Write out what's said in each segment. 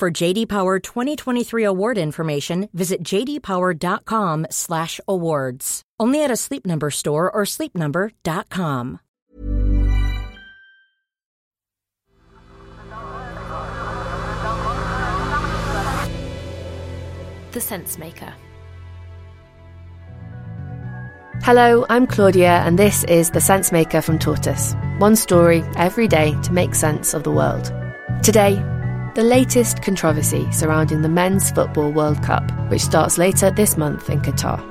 For JD Power 2023 award information, visit jdpower.com/awards. Only at a Sleep Number store or sleepnumber.com. The Sensemaker. Hello, I'm Claudia, and this is The Sensemaker from Tortoise. One story every day to make sense of the world. Today, the latest controversy surrounding the Men's Football World Cup, which starts later this month in Qatar.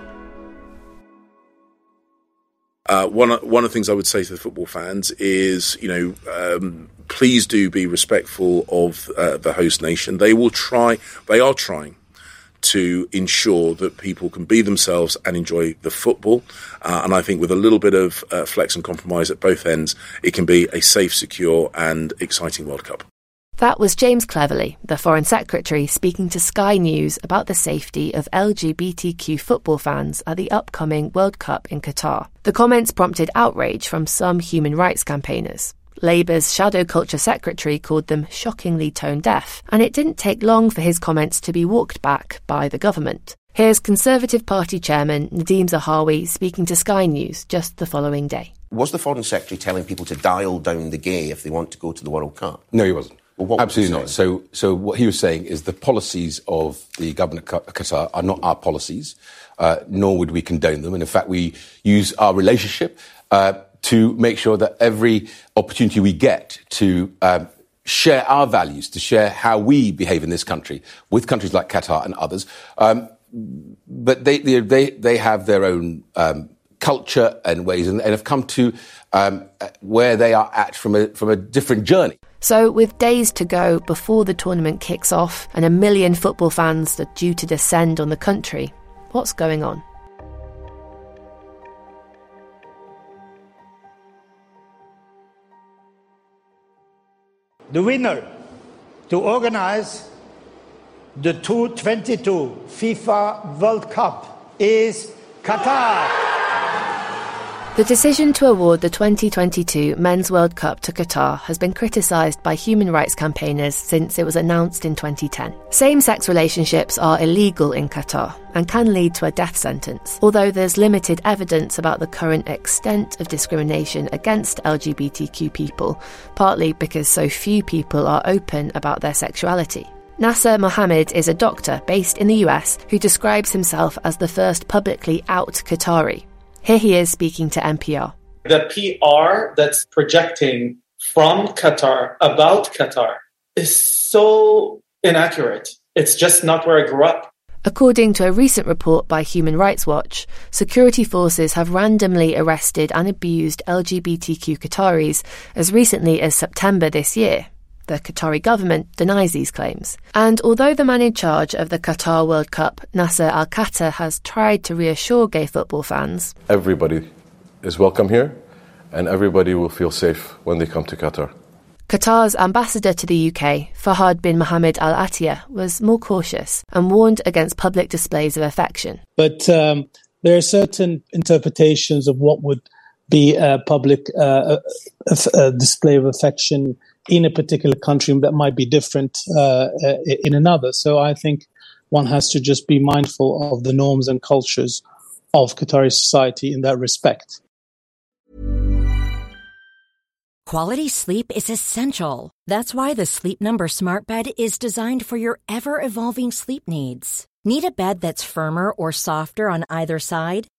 Uh, one one of the things I would say to the football fans is, you know, um, please do be respectful of uh, the host nation. They will try. They are trying to ensure that people can be themselves and enjoy the football. Uh, and I think with a little bit of uh, flex and compromise at both ends, it can be a safe, secure, and exciting World Cup. That was James Cleverly, the Foreign Secretary, speaking to Sky News about the safety of LGBTQ football fans at the upcoming World Cup in Qatar. The comments prompted outrage from some human rights campaigners. Labour's shadow culture secretary called them shockingly tone deaf, and it didn't take long for his comments to be walked back by the government. Here's Conservative Party Chairman Nadhim Zahawi speaking to Sky News just the following day. Was the Foreign Secretary telling people to dial down the gay if they want to go to the World Cup? No, he wasn't. Well, Absolutely not. So, so what he was saying is the policies of the government of Qatar are not our policies, uh, nor would we condone them. And in fact, we use our relationship uh, to make sure that every opportunity we get to um, share our values, to share how we behave in this country with countries like Qatar and others. Um, but they, they, they have their own um, culture and ways and, and have come to um, where they are at from a, from a different journey. So, with days to go before the tournament kicks off and a million football fans are due to descend on the country, what's going on? The winner to organize the 2022 FIFA World Cup is Qatar. The decision to award the 2022 Men's World Cup to Qatar has been criticised by human rights campaigners since it was announced in 2010. Same sex relationships are illegal in Qatar and can lead to a death sentence, although there's limited evidence about the current extent of discrimination against LGBTQ people, partly because so few people are open about their sexuality. Nasser Mohammed is a doctor based in the US who describes himself as the first publicly out Qatari. Here he is speaking to NPR. The PR that's projecting from Qatar about Qatar is so inaccurate. It's just not where I grew up. According to a recent report by Human Rights Watch, security forces have randomly arrested and abused LGBTQ Qataris as recently as September this year. The Qatari government denies these claims. And although the man in charge of the Qatar World Cup, Nasser Al Khater, has tried to reassure gay football fans, everybody is welcome here and everybody will feel safe when they come to Qatar. Qatar's ambassador to the UK, Fahad bin Mohammed Al Attiyah, was more cautious and warned against public displays of affection. But um, there are certain interpretations of what would be a public uh, a, a display of affection in a particular country that might be different uh, uh, in another. So I think one has to just be mindful of the norms and cultures of Qatari society in that respect. Quality sleep is essential. That's why the Sleep Number Smart Bed is designed for your ever evolving sleep needs. Need a bed that's firmer or softer on either side?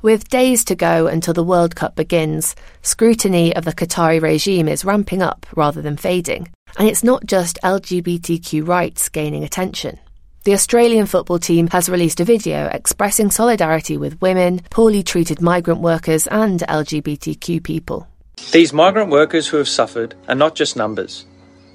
With days to go until the World Cup begins, scrutiny of the Qatari regime is ramping up rather than fading. And it's not just LGBTQ rights gaining attention. The Australian football team has released a video expressing solidarity with women, poorly treated migrant workers, and LGBTQ people. These migrant workers who have suffered are not just numbers.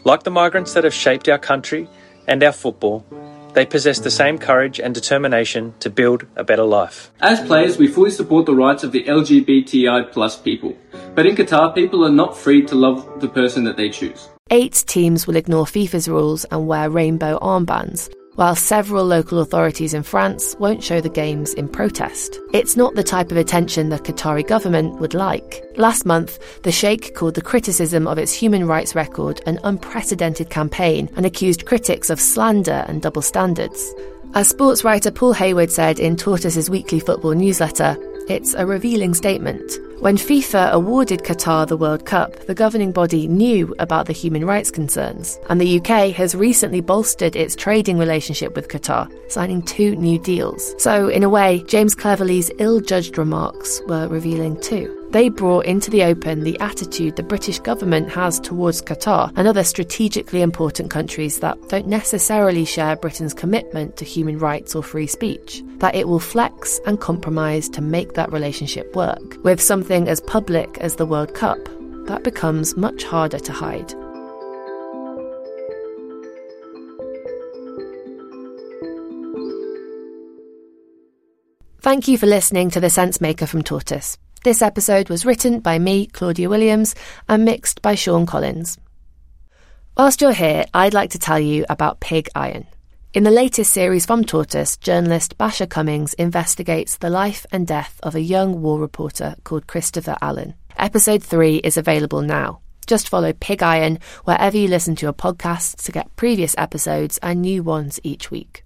Like the migrants that have shaped our country and our football, they possess the same courage and determination to build a better life. As players, we fully support the rights of the LGBTI plus people. But in Qatar, people are not free to love the person that they choose. Eight teams will ignore FIFA's rules and wear rainbow armbands, while several local authorities in France won't show the games in protest. It's not the type of attention the Qatari government would like. Last month, the Sheikh called the criticism of its human rights record an unprecedented campaign and accused critics of slander and double standards. As sports writer Paul Hayward said in Tortoise's weekly football newsletter, it's a revealing statement. When FIFA awarded Qatar the World Cup, the governing body knew about the human rights concerns, and the UK has recently bolstered its trading relationship with Qatar, signing two new deals. So, in a way, James Cleverly's ill judged remarks were revealing too. They brought into the open the attitude the British government has towards Qatar and other strategically important countries that don't necessarily share Britain's commitment to human rights or free speech, that it will flex and compromise to make that relationship work. With something as public as the World Cup, that becomes much harder to hide. Thank you for listening to The Sensemaker from Tortoise. This episode was written by me, Claudia Williams, and mixed by Sean Collins. Whilst you're here, I'd like to tell you about Pig Iron. In the latest series from Tortoise, journalist Basia Cummings investigates the life and death of a young war reporter called Christopher Allen. Episode 3 is available now. Just follow Pig Iron wherever you listen to your podcasts to get previous episodes and new ones each week.